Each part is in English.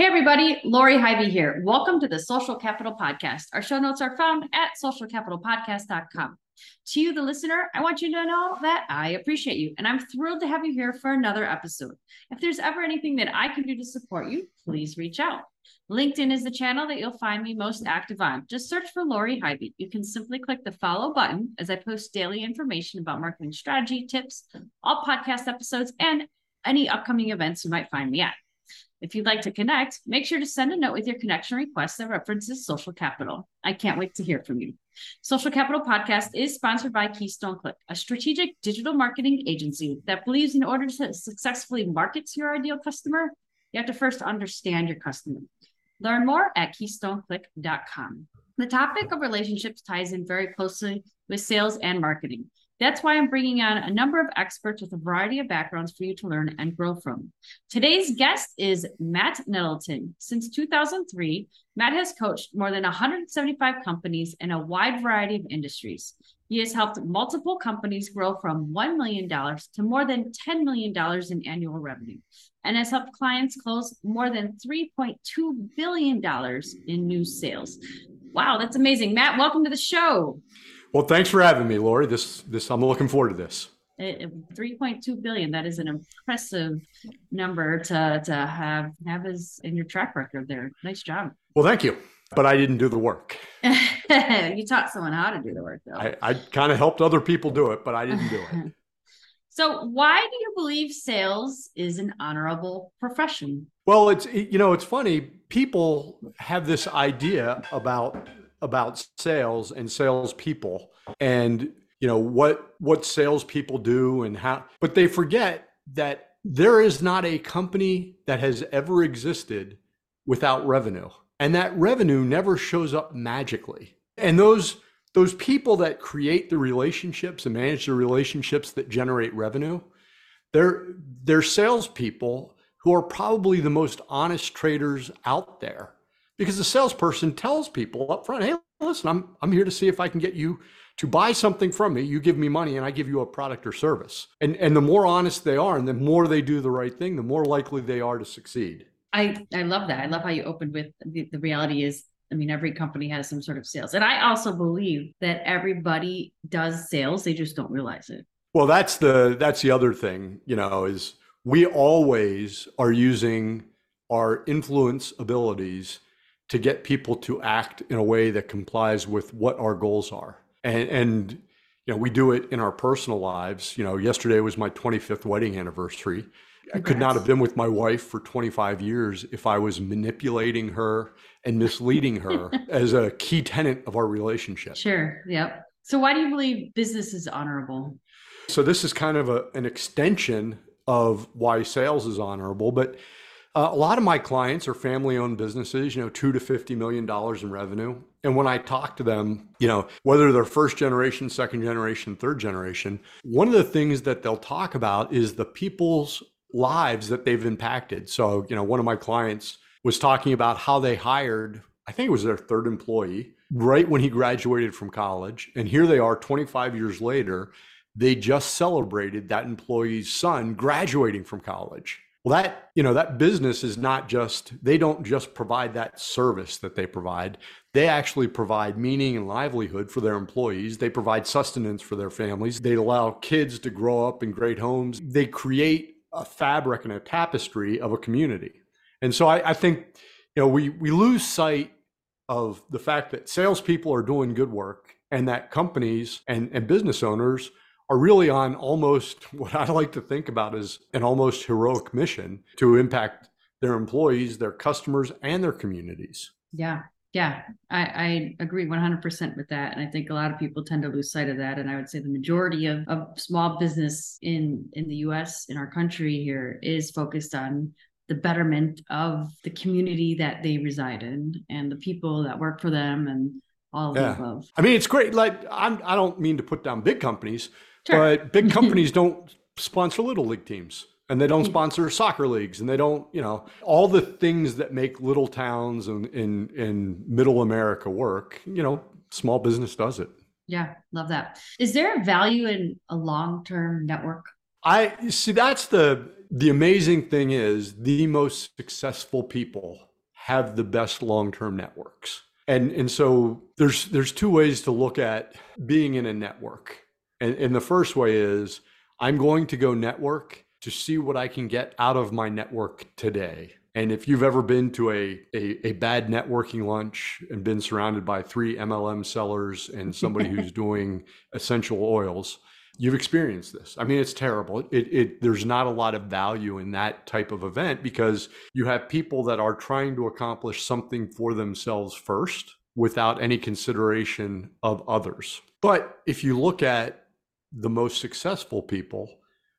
Hey, everybody, Lori Highby here. Welcome to the Social Capital Podcast. Our show notes are found at socialcapitalpodcast.com. To you, the listener, I want you to know that I appreciate you and I'm thrilled to have you here for another episode. If there's ever anything that I can do to support you, please reach out. LinkedIn is the channel that you'll find me most active on. Just search for Lori Highby. You can simply click the follow button as I post daily information about marketing strategy, tips, all podcast episodes, and any upcoming events you might find me at. If you'd like to connect, make sure to send a note with your connection request that references Social Capital. I can't wait to hear from you. Social Capital Podcast is sponsored by Keystone Click, a strategic digital marketing agency that believes in order to successfully market to your ideal customer, you have to first understand your customer. Learn more at keystoneclick.com. The topic of relationships ties in very closely with sales and marketing. That's why I'm bringing on a number of experts with a variety of backgrounds for you to learn and grow from. Today's guest is Matt Nettleton. Since 2003, Matt has coached more than 175 companies in a wide variety of industries. He has helped multiple companies grow from $1 million to more than $10 million in annual revenue and has helped clients close more than $3.2 billion in new sales. Wow, that's amazing. Matt, welcome to the show. Well, thanks for having me, Lori. This this I'm looking forward to this. Eh, eh, 3.2 billion that is an impressive number to to have have as in your track record there. Nice job. Well thank you but i didn't do the work. You taught someone how to do the work though. I, I kind of helped other people do it but i didn't do it. So why do you believe sales is an honorable profession? Well it's you know it's funny. People have this idea about about sales and salespeople and you know what what salespeople do and how but they forget that there is not a company that has ever existed without revenue. And that revenue never shows up magically. And those those people that create the relationships and manage the relationships that generate revenue they're they're salespeople who are probably the most honest traders out there because the salesperson tells people up front, hey, listen, I'm, I'm here to see if I can get you to buy something from me. You give me money and I give you a product or service. And, and the more honest they are and the more they do the right thing, the more likely they are to succeed. I, I love that. I love how you opened with the, the reality is I mean, every company has some sort of sales. And I also believe that everybody does sales, they just don't realize it. Well, that's the that's the other thing, you know, is we always are using our influence abilities to get people to act in a way that complies with what our goals are. And, and you know, we do it in our personal lives. You know, yesterday was my 25th wedding anniversary. I could not have been with my wife for 25 years if I was manipulating her and misleading her as a key tenant of our relationship. Sure. Yep. So, why do you believe business is honorable? So, this is kind of a, an extension of why sales is honorable. But uh, a lot of my clients are family owned businesses, you know, two to $50 million in revenue. And when I talk to them, you know, whether they're first generation, second generation, third generation, one of the things that they'll talk about is the people's lives that they've impacted. So, you know, one of my clients was talking about how they hired, I think it was their third employee, right when he graduated from college. And here they are 25 years later. They just celebrated that employee's son graduating from college. Well, that, you know, that business is not just, they don't just provide that service that they provide. They actually provide meaning and livelihood for their employees. They provide sustenance for their families. They allow kids to grow up in great homes. They create a fabric and a tapestry of a community. And so I, I think, you know, we, we lose sight of the fact that salespeople are doing good work and that companies and, and business owners are really on almost what I like to think about as an almost heroic mission to impact their employees, their customers, and their communities. Yeah. Yeah, I, I agree 100% with that. And I think a lot of people tend to lose sight of that. And I would say the majority of, of small business in, in the US, in our country here, is focused on the betterment of the community that they reside in and the people that work for them and all yeah. of the above. I mean, it's great. Like, I'm, I don't mean to put down big companies, Sure. But big companies don't sponsor little league teams and they don't mm. sponsor soccer leagues and they don't, you know, all the things that make little towns in, in, in middle America work, you know, small business does it. Yeah, love that. Is there a value in a long-term network? I see that's the the amazing thing is the most successful people have the best long-term networks. And and so there's there's two ways to look at being in a network. And, and the first way is I'm going to go network to see what I can get out of my network today. And if you've ever been to a, a, a, bad networking lunch and been surrounded by three MLM sellers and somebody who's doing essential oils, you've experienced this. I mean, it's terrible. It, it, there's not a lot of value in that type of event because you have people that are trying to accomplish something for themselves first without any consideration of others. But if you look at the most successful people,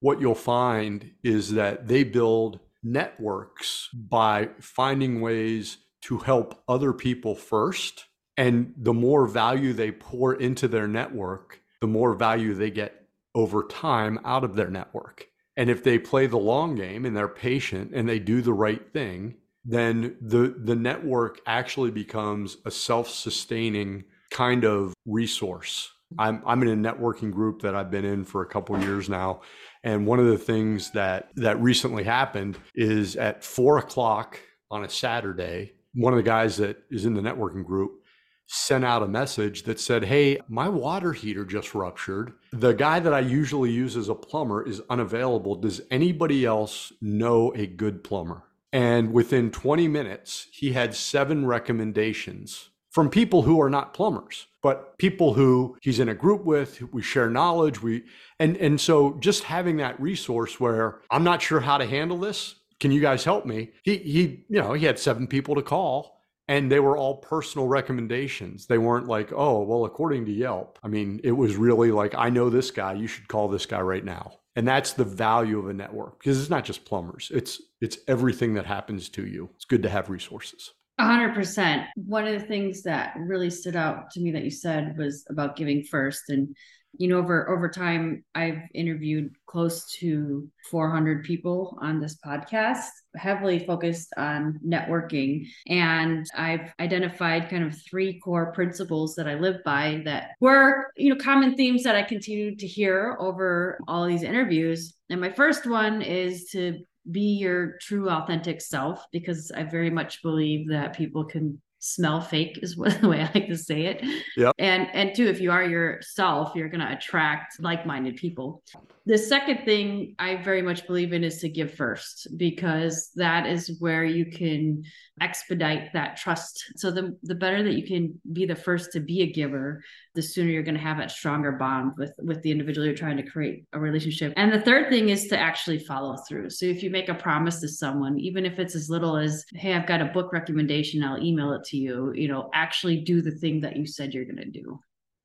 what you'll find is that they build networks by finding ways to help other people first. And the more value they pour into their network, the more value they get over time out of their network. And if they play the long game and they're patient and they do the right thing, then the, the network actually becomes a self sustaining kind of resource. I'm, I'm in a networking group that I've been in for a couple years now. And one of the things that that recently happened is at four o'clock on a Saturday, one of the guys that is in the networking group sent out a message that said, Hey, my water heater just ruptured. The guy that I usually use as a plumber is unavailable. Does anybody else know a good plumber? And within 20 minutes, he had seven recommendations from people who are not plumbers but people who he's in a group with we share knowledge we and and so just having that resource where i'm not sure how to handle this. Can you guys help me? He he you know he had seven people to call and they were all personal recommendations. They weren't like oh well according to yelp i mean it was really like i know this guy you should call this guy right now. And that's the value of a network because it's not just plumbers it's it's everything that happens to you. It's good to have resources a hundred percent. One of the things that really stood out to me that you said was about giving first. And, you know, over over time, I've interviewed close to 400 people on this podcast, heavily focused on networking. And I've identified kind of three core principles that I live by that were, you know, common themes that I continue to hear over all these interviews. And my first one is to be your true authentic self because I very much believe that people can smell fake is what the way I like to say it. Yeah. And and two, if you are yourself, you're gonna attract like-minded people. The second thing I very much believe in is to give first because that is where you can expedite that trust. So the the better that you can be the first to be a giver, the sooner you're going to have that stronger bond with with the individual you're trying to create a relationship. And the third thing is to actually follow through. So if you make a promise to someone, even if it's as little as, "Hey, I've got a book recommendation, I'll email it to you," you know, actually do the thing that you said you're going to do.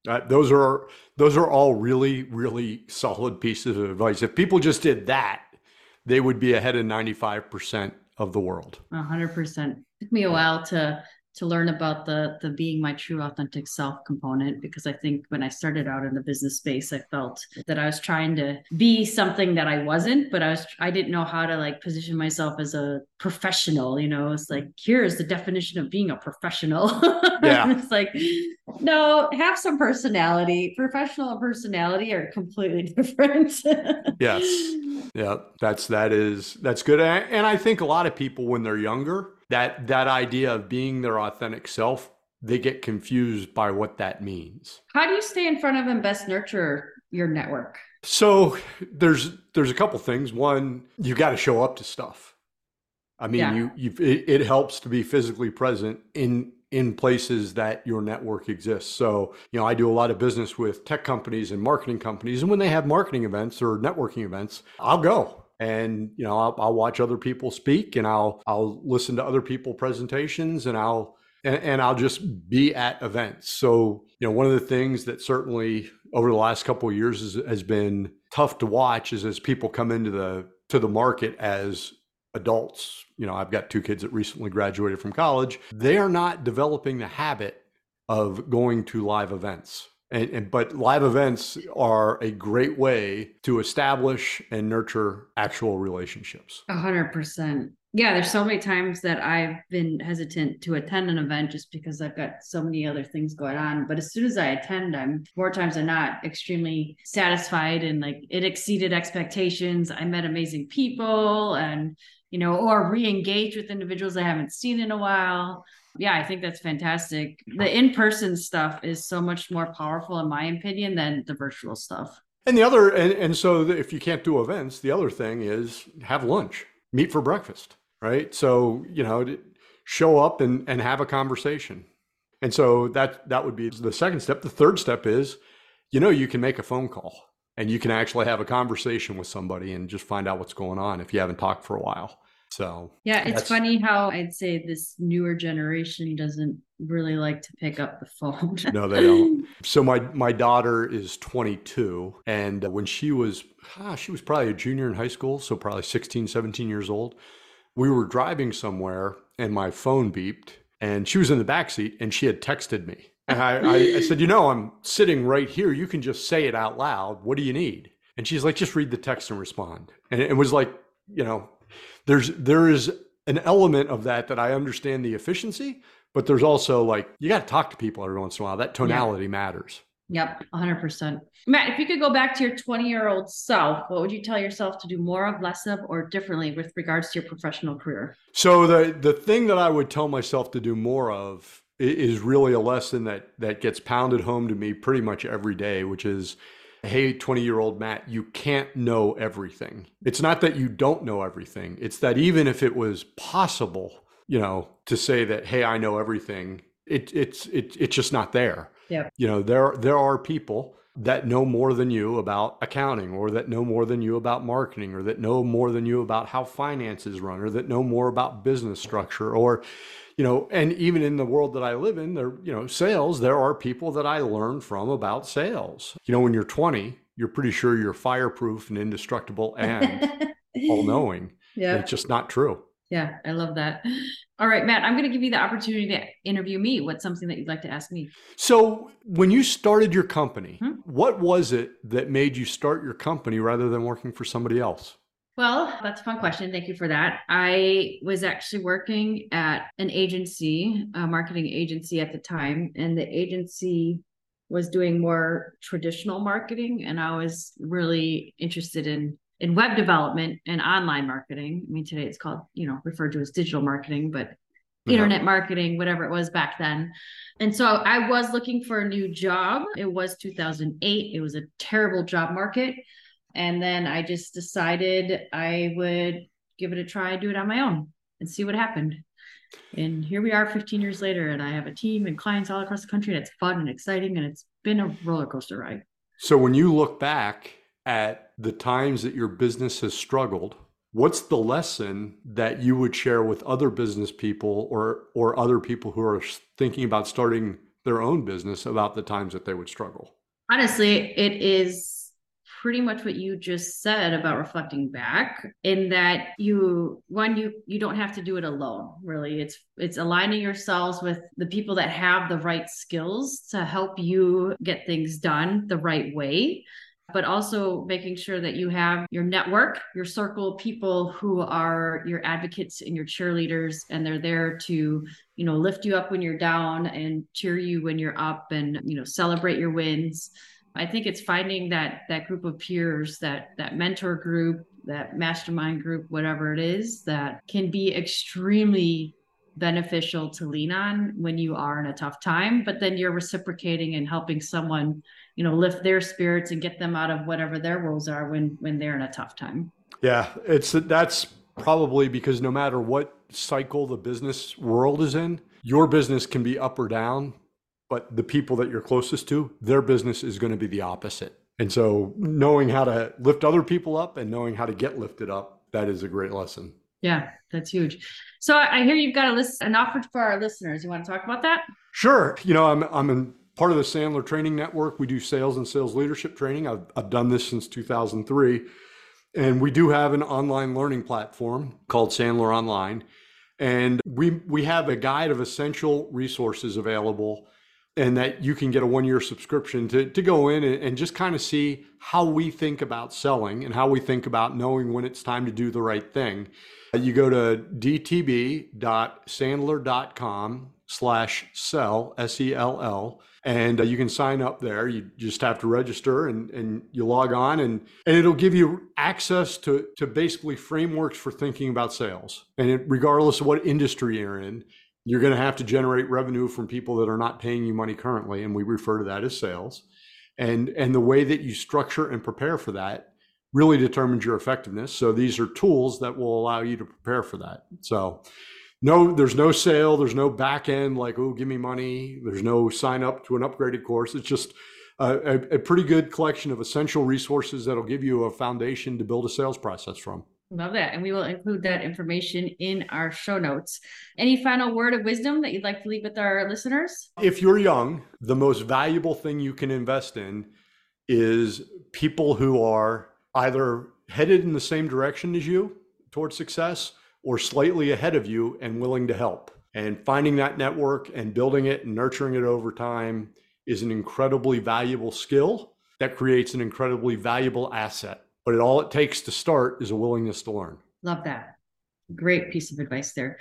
Uh, those are those are all really really solid pieces of advice. If people just did that, they would be ahead of ninety five percent of the world. Hundred percent. Took me a while to to learn about the the being my true authentic self component because I think when I started out in the business space I felt that I was trying to be something that I wasn't but I was I didn't know how to like position myself as a professional you know? It's like here's the definition of being a professional. Yeah. It's like no have some personality. Professional and personality are completely different. Yes. Yeah that's that is that's good. And I think a lot of people when they're younger that that idea of being their authentic self they get confused by what that means how do you stay in front of and best nurture your network so there's there's a couple things one you got to show up to stuff i mean yeah. you you it, it helps to be physically present in in places that your network exists. So, you know, I do a lot of business with tech companies and marketing companies. And when they have marketing events or networking events, I'll go and you know I'll, I'll, watch other people speak and i'll i'll listen to other people presentations and i'll and, and, i'll just be at events. So you know one of the things that certainly over the last couple of years is, has been tough to watch is as people come into the to the market as adults. You know i've got two kids that recently graduated from college. They are not developing the habit of going to live events And, and, but live events are a great way to establish and nurture actual relationships. A hundred percent. Yeah, there's so many times that I've been hesitant to attend an event just because I've got so many other things going on. But as soon as I attend, I'm more times than not extremely satisfied and like it exceeded expectations. I met amazing people and you know, or re-engage with individuals I haven't seen in a while yeah, I think that's fantastic. The in person stuff is so much more powerful, in my opinion, than the virtual stuff. And the other, and, and so if you can't do events, the other thing is have lunch, meet for breakfast, right? So, you know, show up and, and have a conversation. And so that that would be the second step. The third step is, you know, you can make a phone call and you can actually have a conversation with somebody and just find out what's going on if you haven't talked for a while. So yeah, it's funny how I'd say this newer generation doesn't really like to pick up the phone. no, they don't. So my my daughter is 22 and when she was ah, she was probably a junior in high school, so probably 16, 17 years old. We were driving somewhere and my phone beeped and she was in the back seat and she had texted me. And I, I, I said, you know, I'm sitting right here. You can just say it out loud. What do you need? And she's like, just read the text and respond. And it was like, you know, there's there is an element of that that I understand the efficiency, but there's also like you got to talk to people every once in a while. That tonality yeah. matters. Yep, 100%. Matt, if you could go back to your 20 year old self, what would you tell yourself to do more of, less of, or differently with regards to your professional career? So the the thing that I would tell myself to do more of is really a lesson that that gets pounded home to me pretty much every day, which is hey, 20 year old Matt, you can't know everything. It's not that you don't know everything, it's that even if it was possible, you know, to say that, hey, I know everything, it, it's, it, it's just not there. Yeah. You know, there, there are people that know more than you about accounting or that know more than you about marketing or that know more than you about how finances run or that know more about business structure or you know, and even in the world that I live in, there, you know, sales, there are people that I learn from about sales. You know, when you're 20, you're pretty sure you're fireproof and indestructible and all knowing. Yeah. It's just not true. Yeah, I love that. All right, Matt, I'm going to give you the opportunity to interview me. What's something that you'd like to ask me? So, when you started your company, hmm? what was it that made you start your company rather than working for somebody else? Well, that's a fun question. Thank you for that. I was actually working at an agency, a marketing agency at the time, and the agency was doing more traditional marketing and I was really interested in in web development and online marketing. I mean today it's called, you know, referred to as digital marketing, but yeah. internet marketing, whatever it was back then. And so I was looking for a new job. It was 2008. It was a terrible job market. And then I just decided I would give it a try, do it on my own and see what happened. And here we are 15 years later, and I have a team and clients all across the country, and it's fun and exciting, and it's been a roller coaster ride. So, when you look back at the times that your business has struggled, what's the lesson that you would share with other business people or or other people who are thinking about starting their own business about the times that they would struggle? Honestly, it is pretty much what you just said about reflecting back in that you one you you don't have to do it alone really it's it's aligning yourselves with the people that have the right skills to help you get things done the right way but also making sure that you have your network, your circle people who are your advocates and your cheerleaders, and they're there to, you know, lift you up when you're down and cheer you when you're up and, you know, celebrate your wins. I think it's finding that that group of peers, that that mentor group, that mastermind group, whatever it is, that can be extremely beneficial to lean on when you are in a tough time. But then you're reciprocating and helping someone, you know, lift their spirits and get them out of whatever their woes are when when they're in a tough time. Yeah, it's that's probably because no matter what cycle the business world is in, your business can be up or down but the people that you're closest to, their business is going to be the opposite. And so knowing how to lift other people up and knowing how to get lifted up, that is a great lesson. Yeah, that's huge. So I hear you've got a list an offer for our listeners. You want to talk about that? Sure. You know, I'm I'm in part of the Sandler Training Network. We do sales and sales leadership training. I've I've done this since 2003. And we do have an online learning platform called Sandler Online. And we we have a guide of essential resources available and that you can get a one year subscription to, to go in and, and just kind of see how we think about selling and how we think about knowing when it's time to do the right thing. Uh, you go to dtb.sandler.com slash sell, S E L L, and uh, you can sign up there. You just have to register and, and you log on, and, and it'll give you access to, to basically frameworks for thinking about sales. And it, regardless of what industry you're in, you're going to have to generate revenue from people that are not paying you money currently, and we refer to that as sales. And and the way that you structure and prepare for that really determines your effectiveness. So these are tools that will allow you to prepare for that. So no, there's no sale, there's no back end like oh give me money. There's no sign up to an upgraded course. It's just a, a, pretty good collection of essential resources that'll give you a foundation to build a sales process from. Love that. And we will include that information in our show notes. Any final word of wisdom that you'd like to leave with our listeners? If you're young, the most valuable thing you can invest in is people who are either headed in the same direction as you towards success or slightly ahead of you and willing to help. And finding that network and building it and nurturing it over time is an incredibly valuable skill that creates an incredibly valuable asset but it, all it takes to start is a willingness to learn. Love that. Great piece of advice there.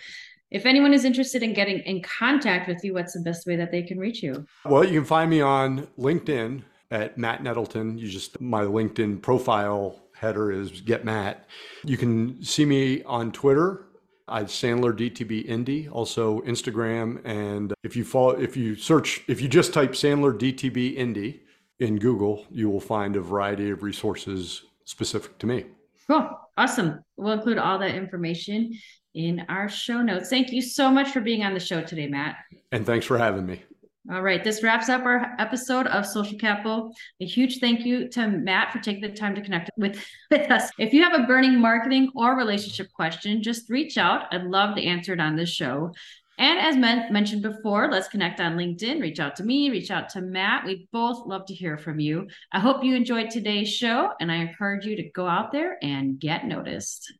If anyone is interested in getting in contact with you, what's the best way that they can reach you? Well, you can find me on LinkedIn at Matt Nettleton. You just, my LinkedIn profile header is Get Matt. You can see me on Twitter. I Sandler DTB Indy, also Instagram, and if you follow, if you search, if you just type Sandler DTB Indy in Google, you will find a variety of resources specific to me. Cool. Awesome. We'll include all that information in our show notes. Thank you so much for being on the show today, Matt. And thanks for having me. All right, this wraps up our episode of Social Capital. A huge thank you to Matt for taking the time to connect with, with us. If you have a burning marketing or relationship question, just reach out. I'd love to answer it on this show. And as men- mentioned before, let's connect on LinkedIn. Reach out to me, reach out to Matt. We both love to hear from you. I hope you enjoyed today's show, and I encourage you to go out there and get noticed.